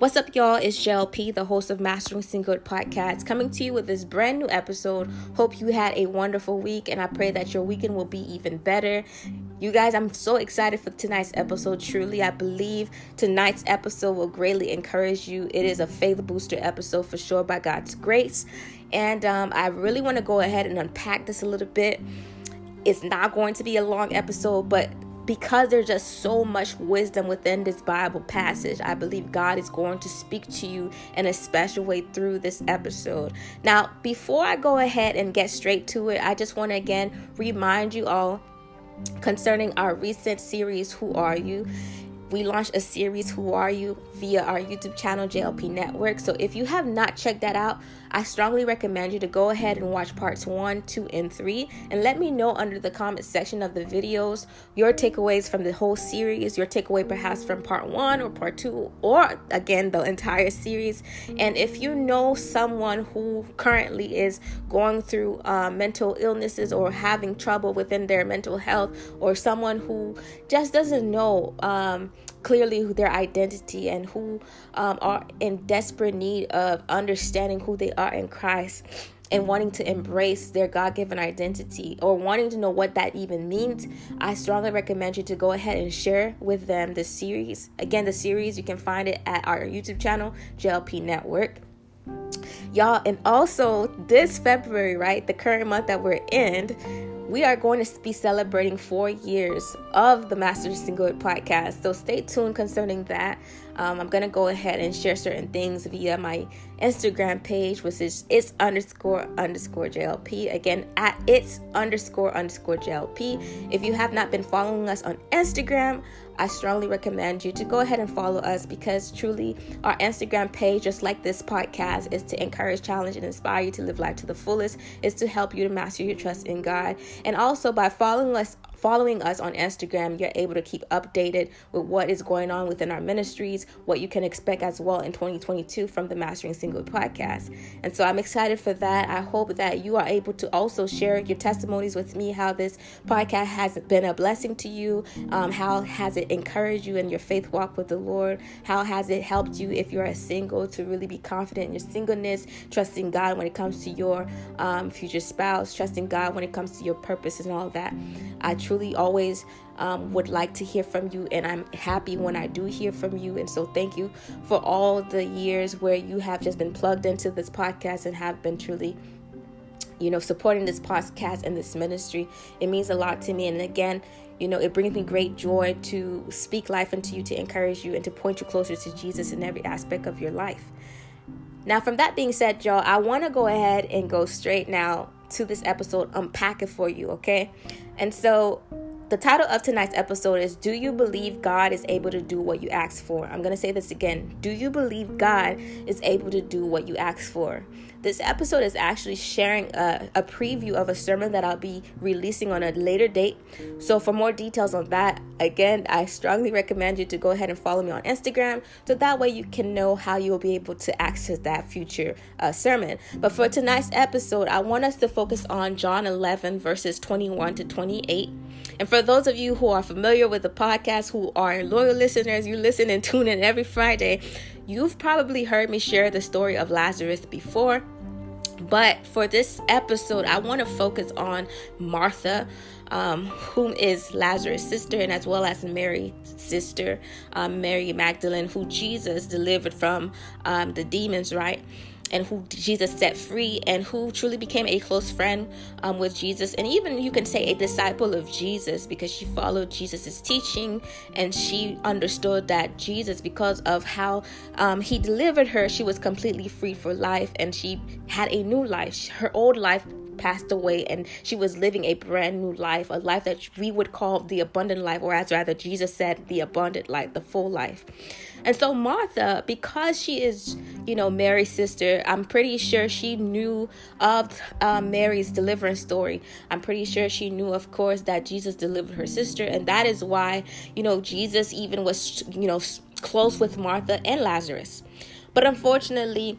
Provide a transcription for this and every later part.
What's up, y'all? It's JLP, the host of Mastering Singlehood podcast, coming to you with this brand new episode. Hope you had a wonderful week, and I pray that your weekend will be even better. You guys, I'm so excited for tonight's episode. Truly, I believe tonight's episode will greatly encourage you. It is a faith booster episode for sure by God's grace. And um, I really want to go ahead and unpack this a little bit. It's not going to be a long episode, but because there's just so much wisdom within this Bible passage, I believe God is going to speak to you in a special way through this episode. Now, before I go ahead and get straight to it, I just want to again remind you all concerning our recent series, Who Are You? We launched a series who are you via our youtube channel jlp network so if you have not checked that out I strongly recommend you to go ahead and watch parts one, two, and three, and let me know under the comment section of the videos your takeaways from the whole series, your takeaway perhaps from part one or part two, or again, the entire series. And if you know someone who currently is going through uh, mental illnesses or having trouble within their mental health, or someone who just doesn't know, um, clearly their identity and who um, are in desperate need of understanding who they are in Christ and wanting to embrace their God given identity or wanting to know what that even means, I strongly recommend you to go ahead and share with them the series. Again, the series, you can find it at our YouTube channel, JLP Network. Y'all, and also this February, right, the current month that we're in, we are going to be celebrating four years of the Master Singlehood podcast. So stay tuned concerning that. Um, I'm going to go ahead and share certain things via my Instagram page, which is it's underscore underscore JLP. Again, at it's underscore underscore JLP. If you have not been following us on Instagram, I strongly recommend you to go ahead and follow us because truly our Instagram page, just like this podcast, is to encourage, challenge, and inspire you to live life to the fullest, is to help you to master your trust in God. And also by following us following us on Instagram, you're able to keep updated with what is going on within our ministries, what you can expect as well in 2022 from the Mastering Single podcast. And so I'm excited for that. I hope that you are able to also share your testimonies with me, how this podcast has been a blessing to you, um, how has it encouraged you in your faith walk with the Lord, how has it helped you if you're a single to really be confident in your singleness, trusting God when it comes to your um, future spouse, trusting God when it comes to your purpose and all that. I truly always um, would like to hear from you, and I'm happy when I do hear from you. And so, thank you for all the years where you have just been plugged into this podcast and have been truly you know, supporting this podcast and this ministry. It means a lot to me. And again, you know, it brings me great joy to speak life into you, to encourage you, and to point you closer to Jesus in every aspect of your life. Now, from that being said, y'all, I want to go ahead and go straight now to this episode, unpack it for you, okay? And so the title of tonight's episode is Do You Believe God is Able to Do What You Ask For? I'm going to say this again. Do you believe God is able to do what you ask for? This episode is actually sharing a, a, preview of a sermon that I'll be releasing on a later date. So, for more details on that, again, I strongly recommend you to go ahead and follow me on Instagram so that way you can know how you'll be able to access that future uh, sermon. But for tonight's episode, I want us to focus on John 11, verses 21 to 28. And for those of you who are familiar with the podcast, who are loyal listeners, you listen and tune in every Friday, You've probably heard me share the story of Lazarus before, but for this episode, I want to focus on Martha, um, whom is Lazarus' sister, and as well as Mary's sister, um, Mary Magdalene, who Jesus delivered from um, the demons, right? And who Jesus set free and who truly became a close friend um, with Jesus and even you can say a disciple of Jesus because she followed Jesus's teaching and she understood that Jesus because of how um, he delivered her she was completely free for life and she had a new life her old life passed away and she was living a brand new life, a life that we would call the abundant life, or as rather Jesus said, the abundant life, the full life. And so Martha, because she is, you know, Mary's sister, I'm pretty sure she knew of uh, Mary's deliverance story. I'm pretty sure she knew, of course, that Jesus delivered her sister, and that is why, you know, Jesus even was, you know, close with Martha and Lazarus. But unfortunately,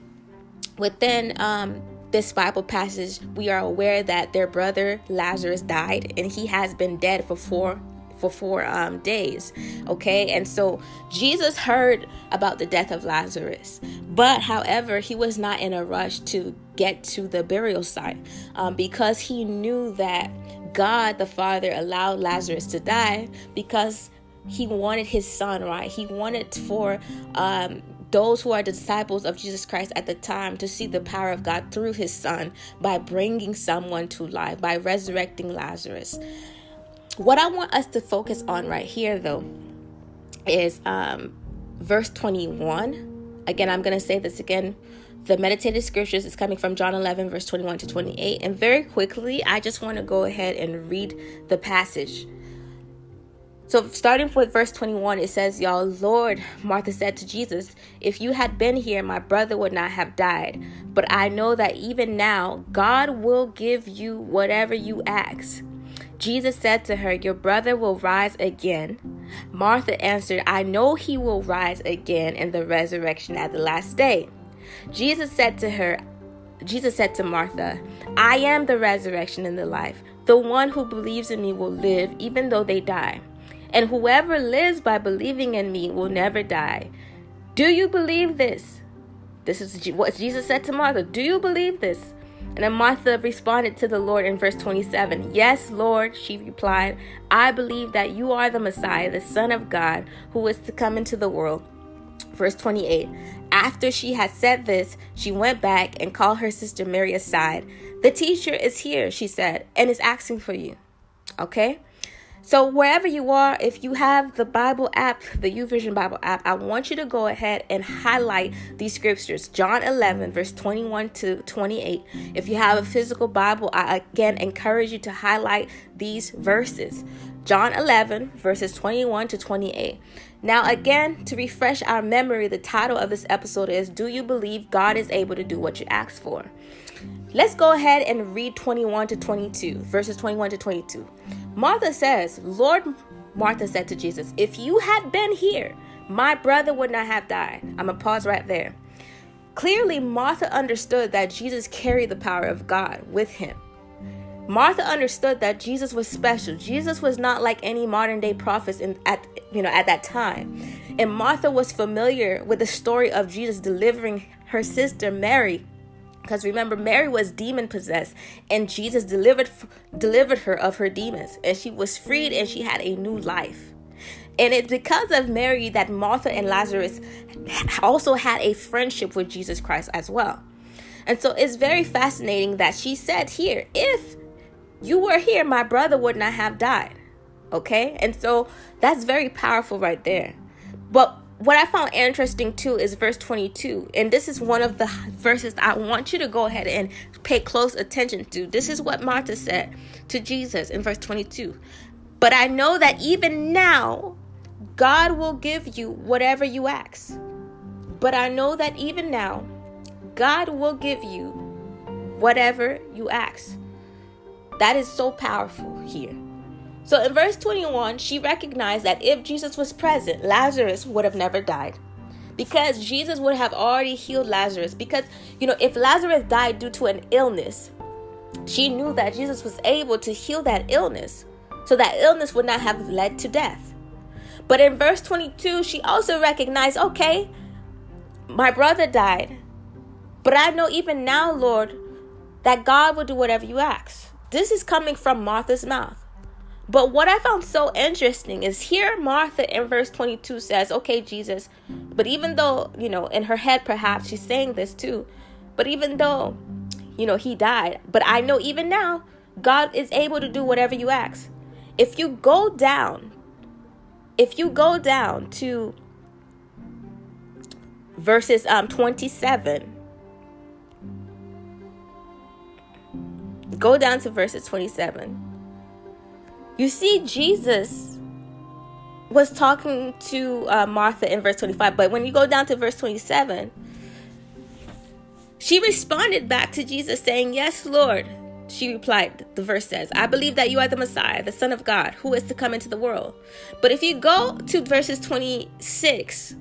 within um, this Bible passage, we are aware that their brother Lazarus died and he has been dead for four for four um, days. Okay, and so Jesus heard about the death of Lazarus, but however, he was not in a rush to get to the burial site um, because he knew that God the Father allowed Lazarus to die because he wanted his son, right? He wanted for um, those who are disciples of Jesus Christ at the time to see the power of God through his son by bringing someone to life, by resurrecting Lazarus. What I want us to focus on right here, though, is um, verse 21. Again, I'm going to say this again. The meditated scriptures is coming from John 11, verse 21 to 28. And very quickly, I just want to go ahead and read the passage. So, starting with verse 21, it says, Y'all, Lord, Martha said to Jesus, If you had been here, my brother would not have died. But I know that even now, God will give you whatever you ask. Jesus said to her, Your brother will rise again. Martha answered, I know he will rise again in the resurrection at the last day. Jesus said to her, Jesus said to Martha, I am the resurrection and the life. The one who believes in me will live even though they die and whoever lives by believing in me will never die. Do you believe this? This is what Jesus said to Martha. Do you believe this? And Martha responded to the Lord in verse 27 Yes, Lord, she replied, I believe that you are the Messiah, the Son of God, who is to come into the world. Verse 28 After she had said this, she went back and called her sister Mary aside. The teacher is here, she said, and is asking for you. Okay? So, wherever you are, if you have the Bible app, the YouVersion Bible app, I want you to go ahead and highlight these scriptures John 11, verse 21 to 28. If you have a physical Bible, I again encourage you to highlight these verses. John 11, verses 21 to 28. Now, again, to refresh our memory, the title of this episode is Do You Believe God is Able to Do What You Ask For? Let's go ahead and read 21 to 22, verses 21 to 22. Martha says, Lord, Martha said to Jesus, If you had been here, my brother would not have died. I'm going to pause right there. Clearly, Martha understood that Jesus carried the power of God with him. Martha understood that Jesus was special. Jesus was not like any modern day prophets in, at you know at that time. And Martha was familiar with the story of Jesus delivering her sister Mary because remember, Mary was demon possessed, and Jesus delivered delivered her of her demons, and she was freed, and she had a new life. And it's because of Mary that Martha and Lazarus also had a friendship with Jesus Christ as well. And so it's very fascinating that she said here, if you were here, my brother would not have died. Okay? And so that's very powerful right there. But what I found interesting too is verse 22. And this is one of the verses I want you to go ahead and pay close attention to. This is what Martha said to Jesus in verse 22. But I know that even now, God will give you whatever you ask. But I know that even now, God will give you whatever you ask. That is so powerful here. So in verse 21, she recognized that if Jesus was present, Lazarus would have never died. Because Jesus would have already healed Lazarus. Because, you know, if Lazarus died due to an illness, she knew that Jesus was able to heal that illness. So that illness would not have led to death. But in verse 22, she also recognized okay, my brother died. But I know even now, Lord, that God will do whatever you ask. This is coming from Martha's mouth. But what I found so interesting is here Martha in verse 22 says, Okay, Jesus, but even though, you know, in her head perhaps she's saying this too, but even though, you know, he died, but I know even now God is able to do whatever you ask. If you go down, if you go down to verses um 27 go down to verses 27 you see, Jesus was talking to uh, Martha in verse 25, but when you go down to verse 27, she responded back to Jesus saying, Yes, Lord. She replied, the verse says, I believe that you are the Messiah, the Son of God, who is to come into the world. But if you go to verses 26,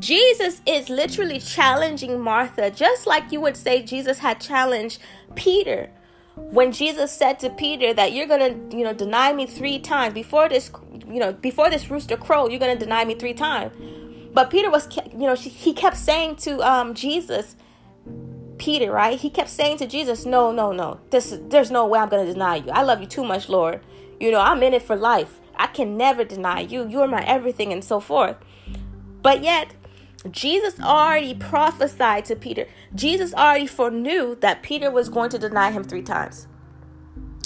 Jesus is literally challenging Martha, just like you would say Jesus had challenged Peter when Jesus said to Peter that you're going to, you know, deny me 3 times before this, you know, before this rooster crow, you're going to deny me 3 times. But Peter was, you know, he kept saying to um, Jesus, Peter, right? He kept saying to Jesus, "No, no, no. This there's no way I'm going to deny you. I love you too much, Lord. You know, I'm in it for life. I can never deny you. You are my everything and so forth." But yet, Jesus already prophesied to Peter. Jesus already foreknew that Peter was going to deny him 3 times.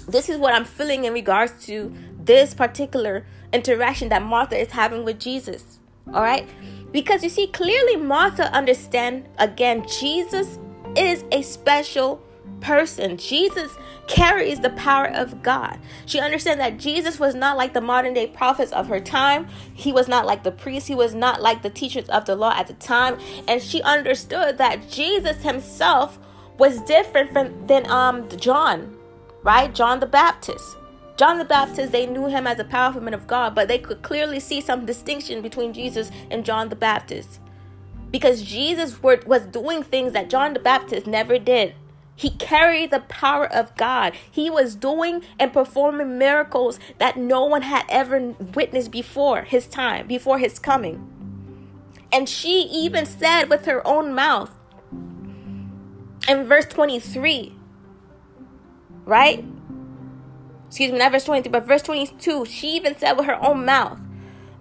This is what I'm feeling in regards to this particular interaction that Martha is having with Jesus. All right? Because you see clearly Martha understand again Jesus is a special person. Jesus carries the power of God. She understands that Jesus was not like the modern day prophets of her time. He was not like the priests. He was not like the teachers of the law at the time. And she understood that Jesus himself was different from than um John, right? John the Baptist. John the Baptist, they knew him as a powerful man of God, but they could clearly see some distinction between Jesus and John the Baptist because Jesus were, was doing things that John the Baptist never did. He carried the power of God. He was doing and performing miracles that no one had ever witnessed before his time, before his coming. And she even said with her own mouth in verse 23, right? Excuse me, not verse 23, but verse 22, she even said with her own mouth,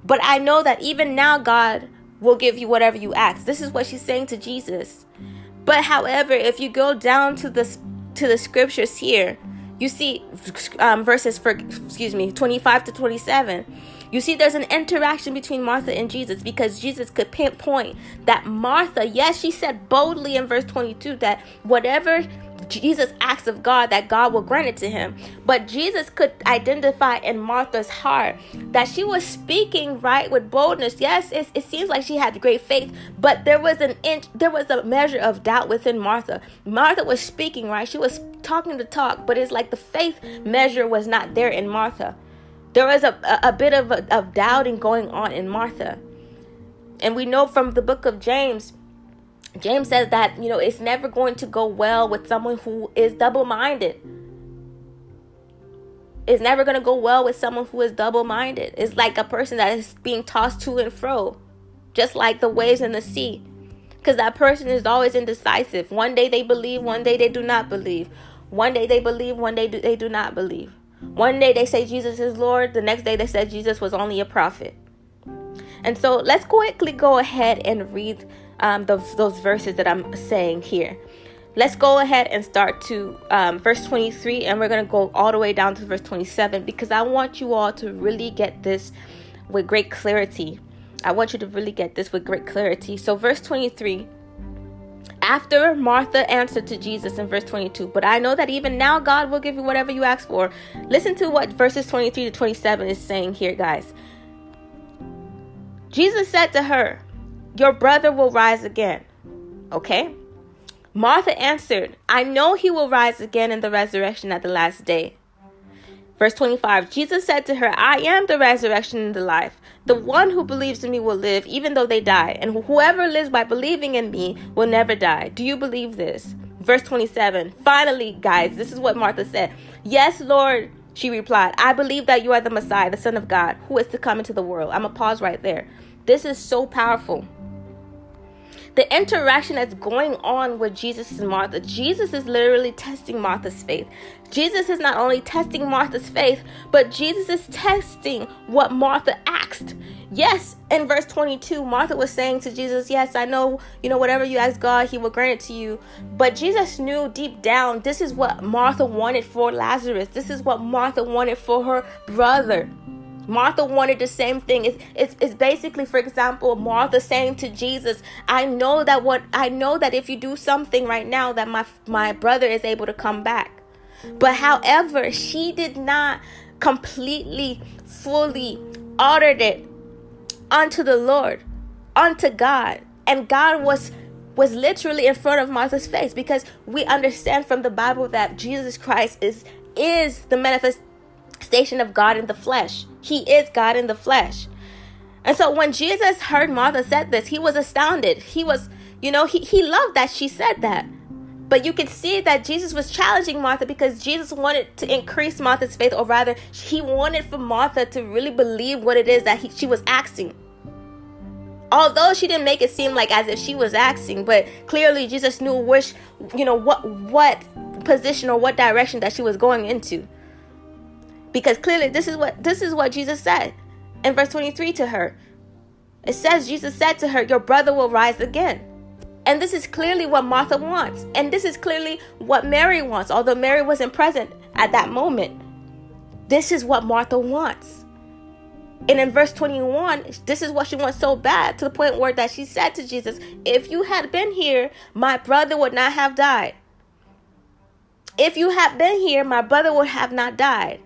But I know that even now, God, will give you whatever you ask. This is what she's saying to Jesus. But however, if you go down to the to the scriptures here, you see um, verses for excuse me 25 to 27 you see there's an interaction between martha and jesus because jesus could pinpoint that martha yes she said boldly in verse 22 that whatever Jesus asked of God that God will grant it to him. But Jesus could identify in Martha's heart that she was speaking right with boldness. Yes, it, it seems like she had great faith, but there was an inch, there was a measure of doubt within Martha. Martha was speaking right. She was talking to talk, but it's like the faith measure was not there in Martha. There was a, a, a bit of, of doubting going on in Martha. And we know from the book of James James says that, you know, it's never going to go well with someone who is double minded. It's never going to go well with someone who is double minded. It's like a person that is being tossed to and fro, just like the waves in the sea. Because that person is always indecisive. One day they believe, one day they do not believe. One day they believe, one day they do not believe. One day they say Jesus is Lord, the next day they said Jesus was only a prophet. And so let's quickly go ahead and read um, those, those verses that I'm saying here. Let's go ahead and start to um, verse 23, and we're going to go all the way down to verse 27 because I want you all to really get this with great clarity. I want you to really get this with great clarity. So, verse 23 after Martha answered to Jesus in verse 22, but I know that even now God will give you whatever you ask for. Listen to what verses 23 to 27 is saying here, guys. Jesus said to her, your brother will rise again. Okay? Martha answered, I know he will rise again in the resurrection at the last day. Verse 25 Jesus said to her, I am the resurrection and the life. The one who believes in me will live even though they die, and whoever lives by believing in me will never die. Do you believe this? Verse 27 Finally, guys, this is what Martha said. Yes, Lord, she replied, I believe that you are the Messiah, the Son of God, who is to come into the world. I'm going to pause right there. This is so powerful the interaction that's going on with Jesus and Martha. Jesus is literally testing Martha's faith. Jesus is not only testing Martha's faith, but Jesus is testing what Martha asked. Yes, in verse 22, Martha was saying to Jesus, Yes, I know, you know, whatever you ask God, He will grant it to you. But Jesus knew deep down this is what Martha wanted for Lazarus, this is what Martha wanted for her brother. Martha wanted the same thing. It's, it's, it's basically, for example, Martha saying to Jesus, I know that what I know that if you do something right now, that my my brother is able to come back. But however, she did not completely, fully uttered it unto the Lord, unto God. And God was was literally in front of Martha's face because we understand from the Bible that Jesus Christ is is the manifestation of God in the flesh. He is God in the flesh. And so when Jesus heard Martha said this, he was astounded. He was, you know, he, he loved that she said that. But you can see that Jesus was challenging Martha because Jesus wanted to increase Martha's faith, or rather, he wanted for Martha to really believe what it is that he, she was asking. Although she didn't make it seem like as if she was asking, but clearly Jesus knew which, you know, what what position or what direction that she was going into. Because clearly this is what this is what Jesus said in verse 23 to her. It says Jesus said to her, "Your brother will rise again." And this is clearly what Martha wants. And this is clearly what Mary wants, although Mary wasn't present at that moment. This is what Martha wants. And in verse 21, this is what she wants so bad to the point where that she said to Jesus, If you had been here, my brother would not have died. If you had been here, my brother would have not died.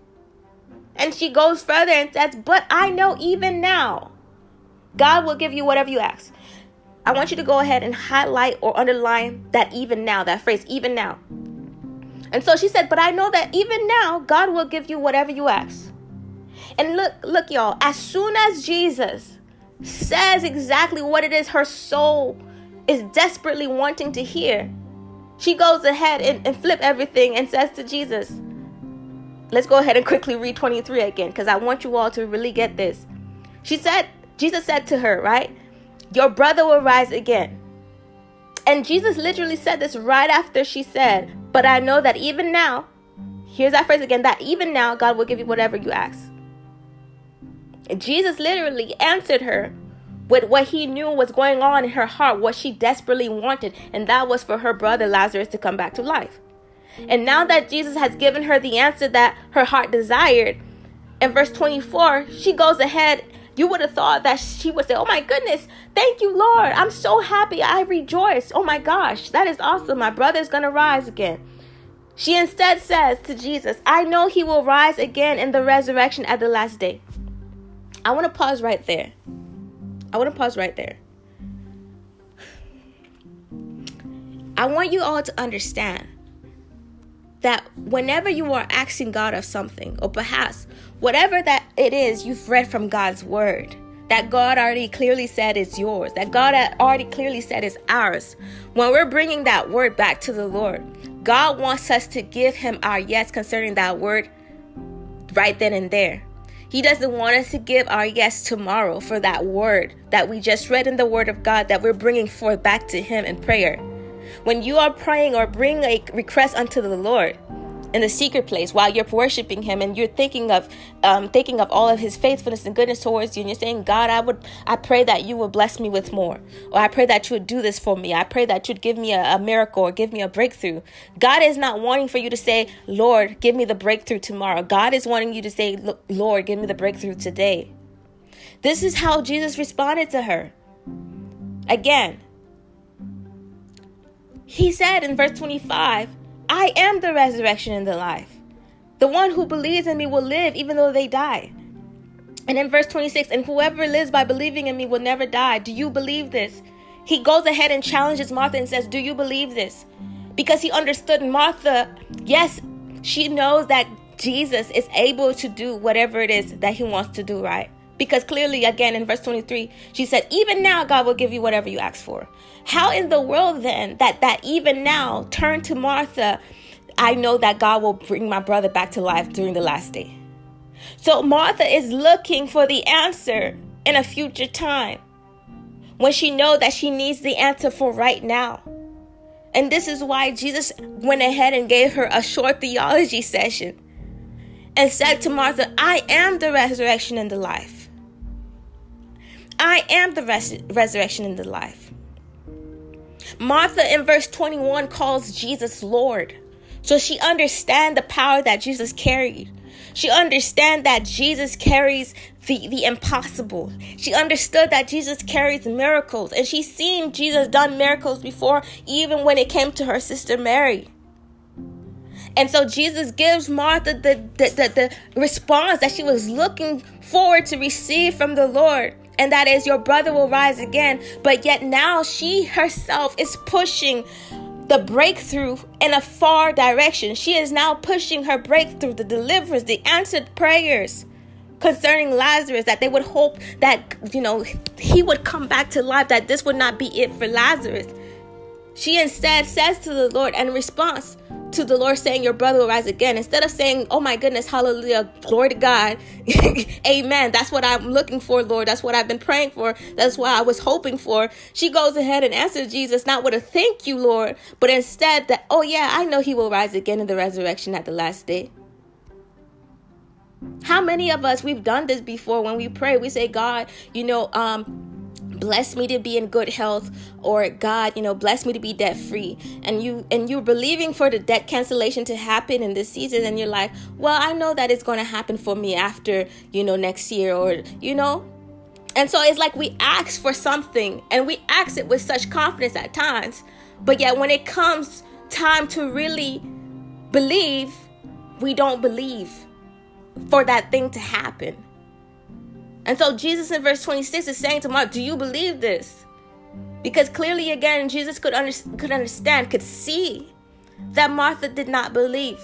And she goes further and says, But I know even now, God will give you whatever you ask. I want you to go ahead and highlight or underline that even now, that phrase, even now. And so she said, But I know that even now, God will give you whatever you ask. And look, look, y'all, as soon as Jesus says exactly what it is her soul is desperately wanting to hear, she goes ahead and, and flip everything and says to Jesus, Let's go ahead and quickly read 23 again because I want you all to really get this. She said, Jesus said to her, right? Your brother will rise again. And Jesus literally said this right after she said, But I know that even now, here's that phrase again, that even now God will give you whatever you ask. Jesus literally answered her with what he knew was going on in her heart, what she desperately wanted, and that was for her brother Lazarus to come back to life. And now that Jesus has given her the answer that her heart desired, in verse 24, she goes ahead you would have thought that she would say, Oh my goodness, thank you, Lord. I'm so happy. I rejoice. Oh my gosh, that is awesome. My brother's going to rise again. She instead says to Jesus, I know he will rise again in the resurrection at the last day. I want to pause right there. I want to pause right there. I want you all to understand that whenever you are asking God of something, or perhaps whatever that it is you've read from God's word, that God already clearly said is yours, that God already clearly said is ours, when we're bringing that word back to the Lord, God wants us to give Him our yes concerning that word right then and there. He doesn't want us to give our yes tomorrow for that word that we just read in the Word of God that we're bringing forth back to Him in prayer. When you are praying or bring a request unto the Lord, in the secret place while you're worshiping him and you're thinking of um, thinking of all of his faithfulness and goodness towards you and you're saying god i would i pray that you would bless me with more. Or i pray that you would do this for me. I pray that you'd give me a, a miracle or give me a breakthrough. God is not wanting for you to say lord give me the breakthrough tomorrow. God is wanting you to say lord give me the breakthrough today. This is how jesus responded to her. Again he said in verse 25, I am the resurrection and the life. The one who believes in me will live even though they die. And in verse 26, and whoever lives by believing in me will never die. Do you believe this? He goes ahead and challenges Martha and says, Do you believe this? Because he understood Martha, yes, she knows that Jesus is able to do whatever it is that he wants to do, right? Because clearly, again, in verse 23, she said, Even now, God will give you whatever you ask for. How in the world then that that even now turn to Martha, I know that God will bring my brother back to life during the last day. So Martha is looking for the answer in a future time when she know that she needs the answer for right now. And this is why Jesus went ahead and gave her a short theology session and said to Martha, I am the resurrection and the life. I am the res- resurrection and the life. Martha in verse 21 calls Jesus Lord. So she understands the power that Jesus carried. She understands that Jesus carries the, the impossible. She understood that Jesus carries miracles. And she's seen Jesus done miracles before, even when it came to her sister Mary. And so Jesus gives Martha the, the, the, the response that she was looking forward to receive from the Lord and that is your brother will rise again. But yet now she herself is pushing the breakthrough in a far direction. She is now pushing her breakthrough, the deliverance, the answered prayers concerning Lazarus, that they would hope that, you know, he would come back to life, that this would not be it for Lazarus. She instead says to the Lord in response to the Lord saying, Your brother will rise again, instead of saying, Oh my goodness, hallelujah, glory to God, amen. That's what I'm looking for, Lord. That's what I've been praying for. That's what I was hoping for. She goes ahead and answers Jesus, not with a thank you, Lord, but instead that, Oh yeah, I know he will rise again in the resurrection at the last day. How many of us we've done this before when we pray? We say, God, you know, um, bless me to be in good health or god you know bless me to be debt free and you and you're believing for the debt cancellation to happen in this season and you're like well i know that it's going to happen for me after you know next year or you know? And so it's like we ask for something and we ask it with such confidence at times but yet when it comes time to really believe we don't believe for that thing to happen and so Jesus in verse 26 is saying to Mark, Do you believe this? Because clearly, again, Jesus could, under, could understand, could see that Martha did not believe.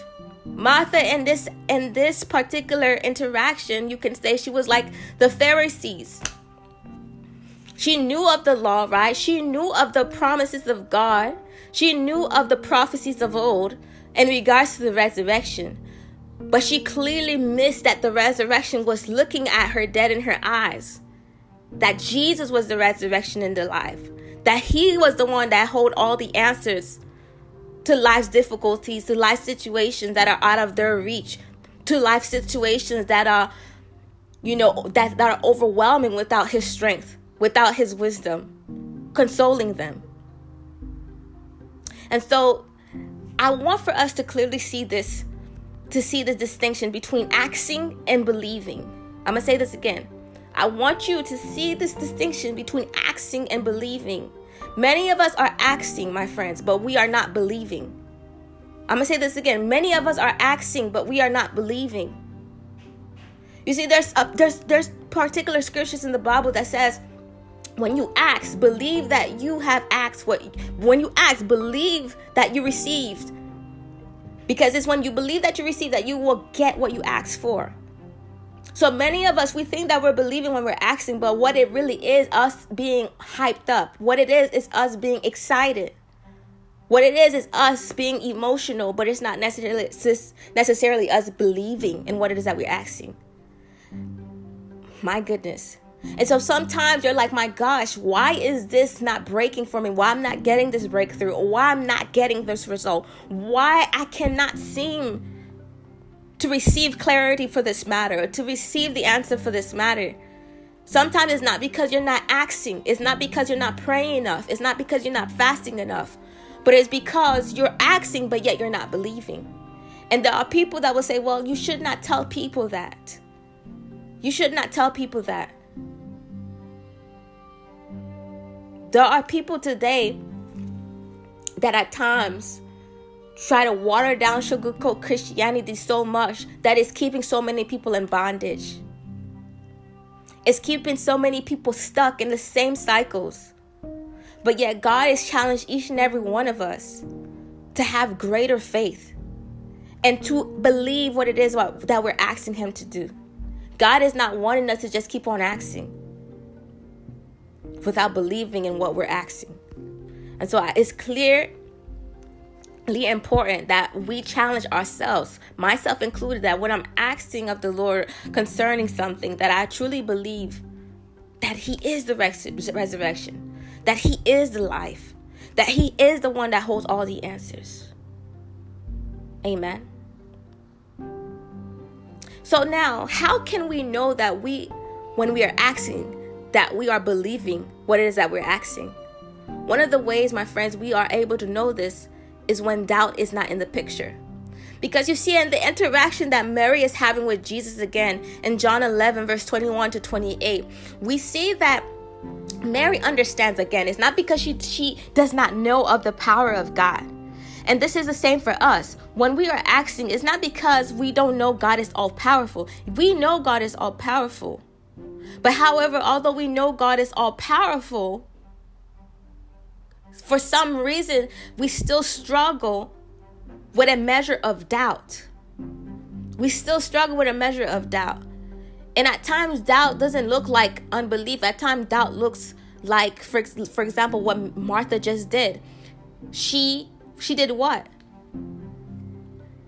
Martha in this in this particular interaction, you can say she was like the Pharisees. She knew of the law, right? She knew of the promises of God. She knew of the prophecies of old in regards to the resurrection. But she clearly missed that the resurrection was looking at her dead in her eyes. That Jesus was the resurrection in the life. That he was the one that hold all the answers to life's difficulties, to life situations that are out of their reach, to life situations that are, you know, that, that are overwhelming without his strength, without his wisdom, consoling them. And so I want for us to clearly see this to see the distinction between acting and believing. I'm going to say this again. I want you to see this distinction between acting and believing. Many of us are acting, my friends, but we are not believing. I'm going to say this again. Many of us are acting, but we are not believing. You see, there's a, there's there's particular scriptures in the Bible that says, when you ask, believe that you have asked what. When you ask, believe that you received because it's when you believe that you receive that you will get what you ask for. So many of us, we think that we're believing when we're asking, but what it really is us being hyped up. What it is, is us being excited. What it is, is us being emotional, but it's not necessarily, necessarily us believing in what it is that we're asking. My goodness. And so sometimes you're like, my gosh, why is this not breaking for me? Why I'm not getting this breakthrough? why I'm not getting this result? Why I cannot seem to receive clarity for this matter, to receive the answer for this matter. Sometimes it's not because you're not asking, it's not because you're not praying enough, it's not because you're not fasting enough, but it's because you're asking, but yet you're not believing. And there are people that will say, well, you should not tell people that. You should not tell people that. There are people today that at times try to water down sugarcoat Christianity so much that it's keeping so many people in bondage. It's keeping so many people stuck in the same cycles. But yet, God has challenged each and every one of us to have greater faith and to believe what it is that we're asking Him to do. God is not wanting us to just keep on asking without believing in what we're asking. And so it's clearly important that we challenge ourselves, myself included, that when I'm asking of the Lord concerning something, that I truly believe that He is the res- resurrection, that He is the life, that He is the one that holds all the answers. Amen. So now, how can we know that we, when we are asking, that we are believing what it is that we're asking. One of the ways, my friends, we are able to know this is when doubt is not in the picture. Because you see, in the interaction that Mary is having with Jesus again in John 11, verse 21 to 28, we see that Mary understands again. It's not because she, she does not know of the power of God. And this is the same for us. When we are asking, it's not because we don't know God is all powerful. We know God is all powerful. But however, although we know God is all powerful, for some reason we still struggle with a measure of doubt. We still struggle with a measure of doubt. And at times, doubt doesn't look like unbelief. At times, doubt looks like, for, for example, what Martha just did. she she did what?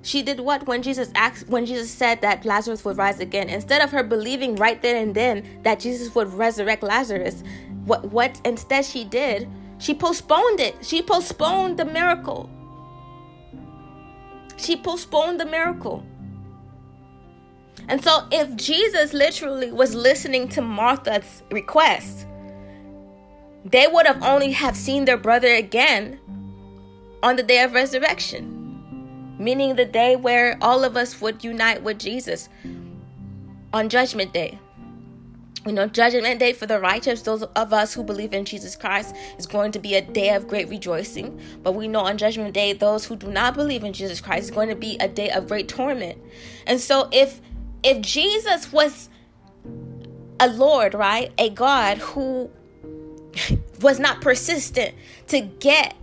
She did what when Jesus asked when Jesus said that Lazarus would rise again? Instead of her believing right there and then that Jesus would resurrect Lazarus, what what instead she did, she postponed it. She postponed the miracle. She postponed the miracle. And so if Jesus literally was listening to Martha's request, they would have only have seen their brother again on the day of resurrection meaning the day where all of us would unite with Jesus on Judgment Day. We know Judgment Day for the righteous, those of us who believe in Jesus Christ, is going to be a day of great rejoicing. But we know on Judgment Day, those who do not believe in Jesus Christ is going to be a day of great torment. And so, if if Jesus was a Lord, right, a God who was not persistent to get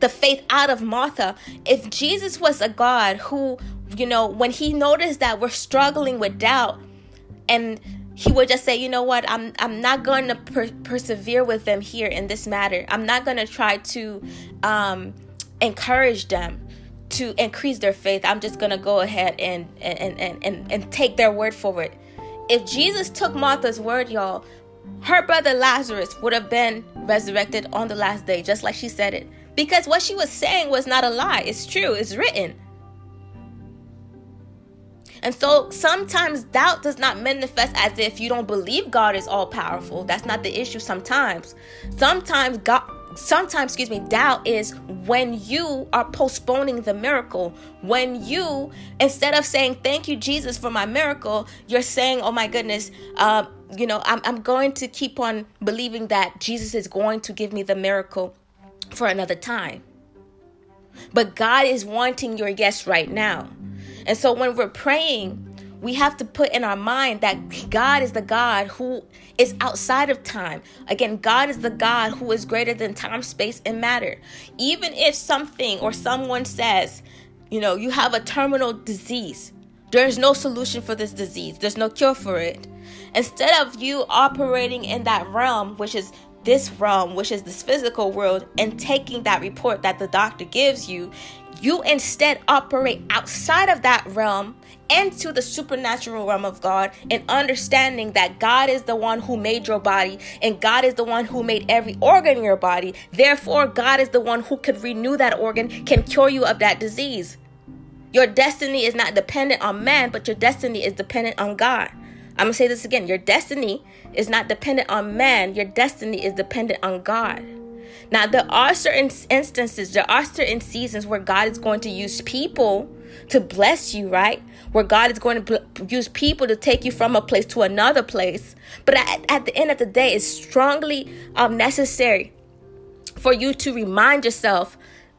the faith out of Martha. If Jesus was a God who, you know, when he noticed that we're struggling with doubt and he would just say, you know what, I'm I'm not going to per- persevere with them here in this matter. I'm not going to try to um, encourage them to increase their faith. I'm just going to go ahead and and, and and and take their word for it. If Jesus took Martha's word, y'all, her brother Lazarus would have been resurrected on the last day, just like she said it. Because what she was saying was not a lie, it's true, it's written. And so sometimes doubt does not manifest as if you don't believe God is all powerful. That's not the issue sometimes. Sometimes God sometimes excuse me doubt is when you are postponing the miracle when you instead of saying thank you jesus for my miracle you're saying oh my goodness uh, you know I'm, I'm going to keep on believing that jesus is going to give me the miracle for another time. But God is wanting your yes right now. And so when we're praying, we have to put in our mind that God is the God who is outside of time. Again, God is the God who is greater than time, space, and matter. Even if something or someone says, you know, you have a terminal disease, there's no solution for this disease, there's no cure for it. Instead of you operating in that realm, which is this realm, which is this physical world, and taking that report that the doctor gives you, you instead operate outside of that realm into the supernatural realm of God and understanding that God is the one who made your body and God is the one who made every organ in your body. Therefore, God is the one who could renew that organ, can cure you of that disease. Your destiny is not dependent on man, but your destiny is dependent on God. I'm to say this again. Your destiny is not dependent on man, your destiny is dependent on God. Now, there are certain instances, there are certain seasons where God is going to use people to bless you, right? Where God is going to use people to take you from a place to another place. But at, at the end of the day, it's strongly um, necessary for you to remind yourself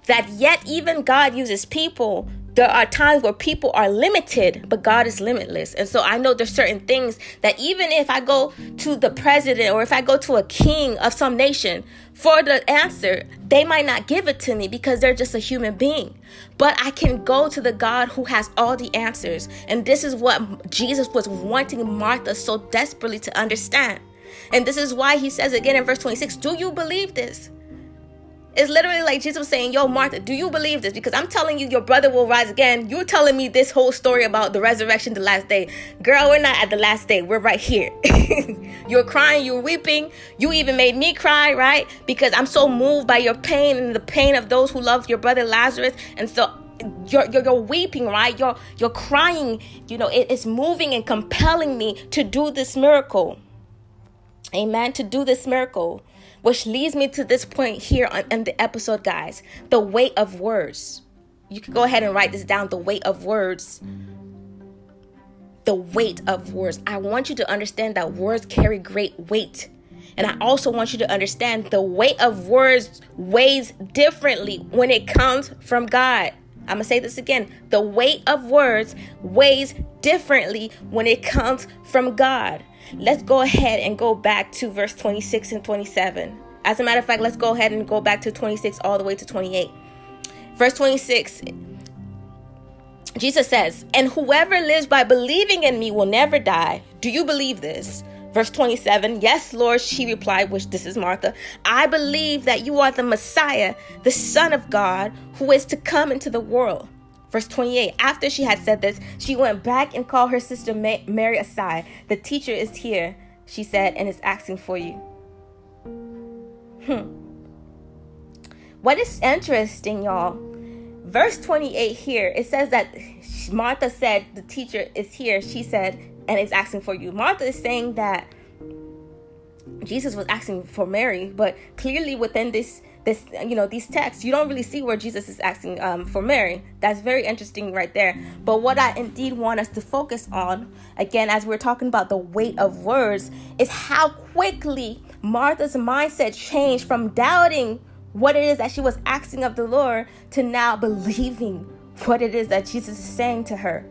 that yet even God uses people there are times where people are limited, but God is limitless. And so I know there's certain things that even if I go to the president or if I go to a king of some nation for the answer, they might not give it to me because they're just a human being. But I can go to the God who has all the answers. And this is what Jesus was wanting Martha so desperately to understand. And this is why he says again in verse 26 Do you believe this? It's literally like Jesus was saying, Yo, Martha, do you believe this? Because I'm telling you, your brother will rise again. You're telling me this whole story about the resurrection, the last day. Girl, we're not at the last day. We're right here. you're crying, you're weeping. You even made me cry, right? Because I'm so moved by your pain and the pain of those who love your brother Lazarus. And so you're, you're, you're weeping right you're you're crying you know it, it's moving and compelling me to do this miracle amen to do this miracle which leads me to this point here on, in the episode, guys the weight of words. You can go ahead and write this down the weight of words. The weight of words. I want you to understand that words carry great weight. And I also want you to understand the weight of words weighs differently when it comes from God. I'm going to say this again. The weight of words weighs differently when it comes from God. Let's go ahead and go back to verse 26 and 27. As a matter of fact, let's go ahead and go back to 26 all the way to 28. Verse 26 Jesus says, And whoever lives by believing in me will never die. Do you believe this? Verse 27 Yes, Lord, she replied, which this is Martha. I believe that you are the Messiah, the Son of God, who is to come into the world. Verse 28 After she had said this, she went back and called her sister Mary aside. The teacher is here, she said, and is asking for you. Hmm. What is interesting, y'all? Verse 28 here, it says that Martha said, The teacher is here. She said, and is asking for you. Martha is saying that Jesus was asking for Mary, but clearly within this this you know these texts you don't really see where jesus is asking um, for mary. That's very interesting right there. But what i indeed want us to focus on again as we're talking about the weight of words is how quickly martha's mindset changed from doubting what it is that she was asking of the lord to now believing what it is that jesus is saying to her.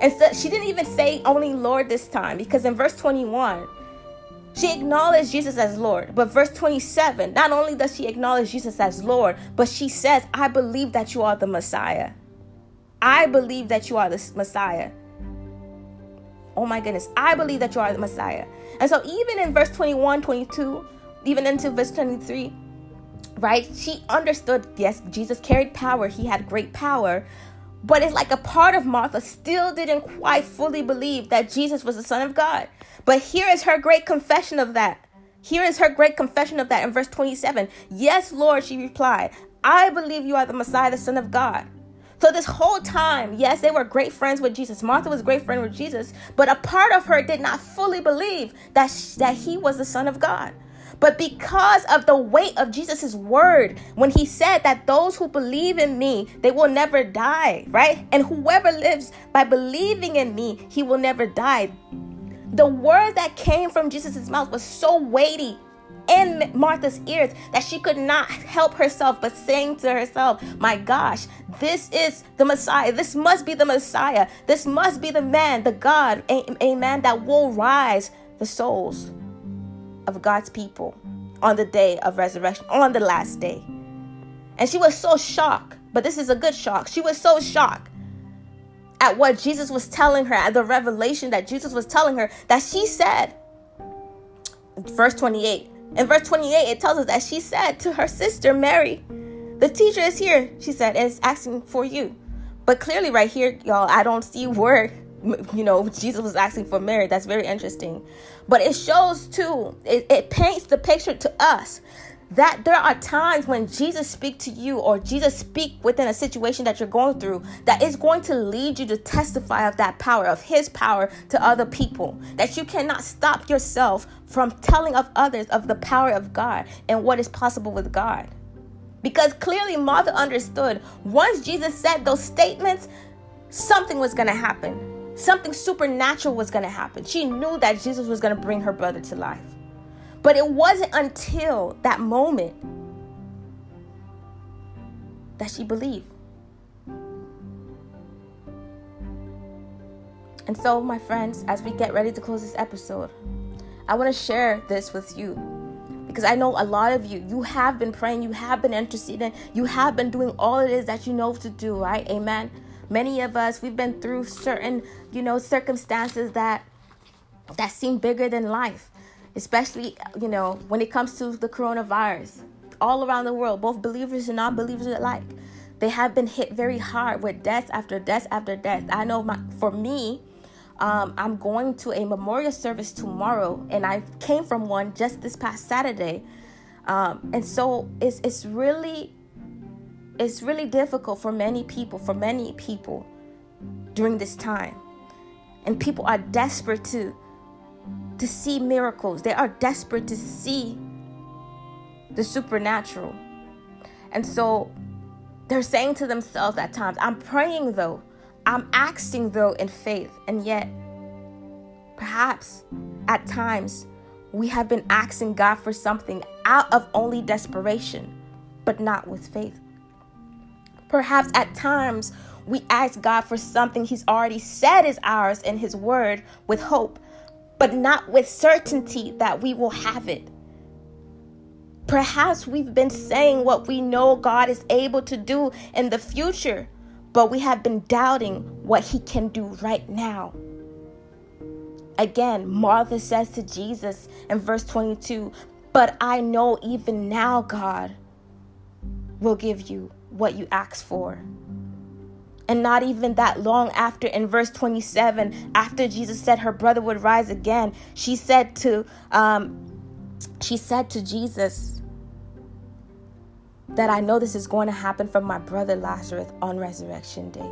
And so she didn't even say only Lord this time because in verse 21, she acknowledged Jesus as Lord. But verse 27, not only does she acknowledge Jesus as Lord, but she says, I believe that you are the Messiah. I believe that you are the Messiah. Oh my goodness. I believe that you are the Messiah. And so even in verse 21, 22, even into verse 23, right? She understood, yes, Jesus carried power. He had great power. But it's like a part of Martha still didn't quite fully believe that Jesus was the Son of God. But here is her great confession of that. Here is her great confession of that in verse 27. Yes, Lord, she replied, I believe you are the Messiah, the Son of God. So this whole time, yes, they were great friends with Jesus. Martha was a great friend with Jesus, but a part of her did not fully believe that, that he was the Son of God. But because of the weight of Jesus' word, when he said that those who believe in me, they will never die, right? And whoever lives by believing in me, he will never die. The word that came from Jesus' mouth was so weighty in Martha's ears that she could not help herself but saying to herself, My gosh, this is the Messiah. This must be the Messiah. This must be the man, the God, amen, that will rise the souls of God's people on the day of resurrection, on the last day. And she was so shocked, but this is a good shock. She was so shocked at what Jesus was telling her, at the revelation that Jesus was telling her, that she said, verse 28. In verse 28, it tells us that she said to her sister Mary, The teacher is here, she said, and is asking for you. But clearly, right here, y'all, I don't see where you know, Jesus was asking for Mary. That's very interesting. But it shows too, it, it paints the picture to us that there are times when Jesus speak to you or Jesus speak within a situation that you're going through that is going to lead you to testify of that power of his power to other people that you cannot stop yourself from telling of others of the power of God and what is possible with God because clearly Martha understood once Jesus said those statements something was going to happen Something supernatural was going to happen. She knew that Jesus was going to bring her brother to life. But it wasn't until that moment that she believed. And so, my friends, as we get ready to close this episode, I want to share this with you because I know a lot of you, you have been praying, you have been interceding, you have been doing all it is that you know to do, right? Amen. Many of us, we've been through certain, you know, circumstances that that seem bigger than life, especially, you know, when it comes to the coronavirus. All around the world, both believers and non-believers alike, they have been hit very hard with deaths after deaths after deaths I know my, for me, um, I'm going to a memorial service tomorrow, and I came from one just this past Saturday. Um, and so it's it's really it's really difficult for many people, for many people during this time. And people are desperate to to see miracles. They are desperate to see the supernatural. And so they're saying to themselves at times, I'm praying though, I'm asking though in faith, and yet perhaps at times we have been asking God for something out of only desperation, but not with faith. Perhaps at times we ask God for something He's already said is ours in His Word with hope, but not with certainty that we will have it. Perhaps we've been saying what we know God is able to do in the future, but we have been doubting what He can do right now. Again, Martha says to Jesus in verse 22, But I know even now, God will give you what you ask for. And not even that long after, in verse 27, after Jesus said her brother would rise again, she said to um, she said to Jesus that I know this is going to happen for my brother Lazarus on resurrection day.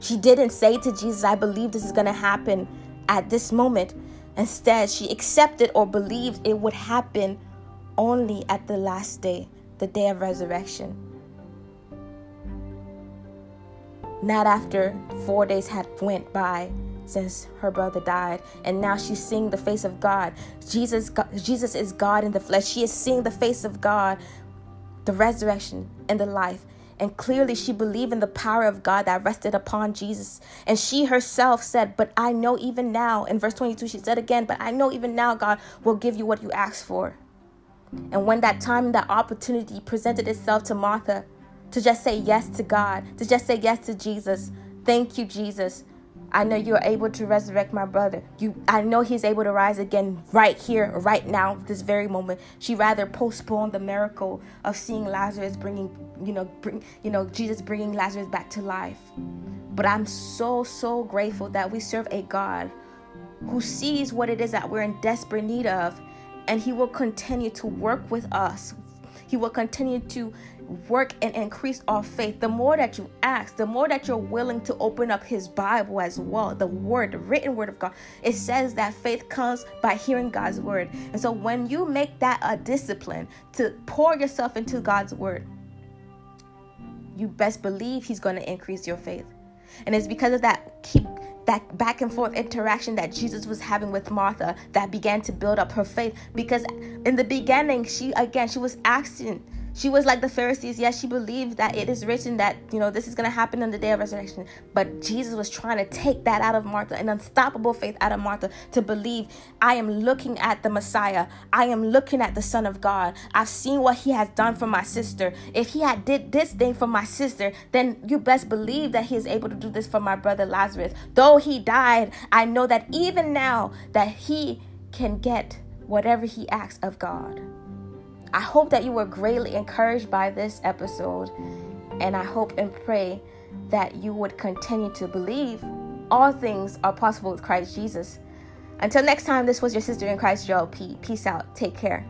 She didn't say to Jesus, I believe this is going to happen at this moment. Instead, she accepted or believed it would happen only at the last day, the day of resurrection. Not after four days had went by since her brother died, and now she's seeing the face of God. Jesus, Jesus is God in the flesh. She is seeing the face of God, the resurrection and the life. And clearly, she believed in the power of God that rested upon Jesus. And she herself said, But I know even now, in verse 22, she said again, But I know even now God will give you what you ask for. And when that time, that opportunity presented itself to Martha to just say yes to God, to just say yes to Jesus, thank you, Jesus. I know you are able to resurrect my brother. You I know he's able to rise again right here, right now, this very moment. She rather postponed the miracle of seeing Lazarus bringing, you know, bring, you know, Jesus bringing Lazarus back to life. But I'm so so grateful that we serve a God who sees what it is that we're in desperate need of and he will continue to work with us. He will continue to work and increase our faith. The more that you ask, the more that you're willing to open up His Bible as well, the Word, the written Word of God. It says that faith comes by hearing God's Word. And so when you make that a discipline to pour yourself into God's Word, you best believe He's going to increase your faith. And it's because of that keep that back and forth interaction that Jesus was having with Martha that began to build up her faith. Because in the beginning she again she was asking she was like the Pharisees. Yes, she believed that it is written that, you know, this is going to happen on the day of resurrection. But Jesus was trying to take that out of Martha, an unstoppable faith out of Martha to believe I am looking at the Messiah. I am looking at the Son of God. I've seen what he has done for my sister. If he had did this thing for my sister, then you best believe that he is able to do this for my brother Lazarus. Though he died, I know that even now that he can get whatever he asks of God. I hope that you were greatly encouraged by this episode, and I hope and pray that you would continue to believe all things are possible with Christ Jesus. Until next time, this was your sister in Christ, Joel P. Peace out. Take care.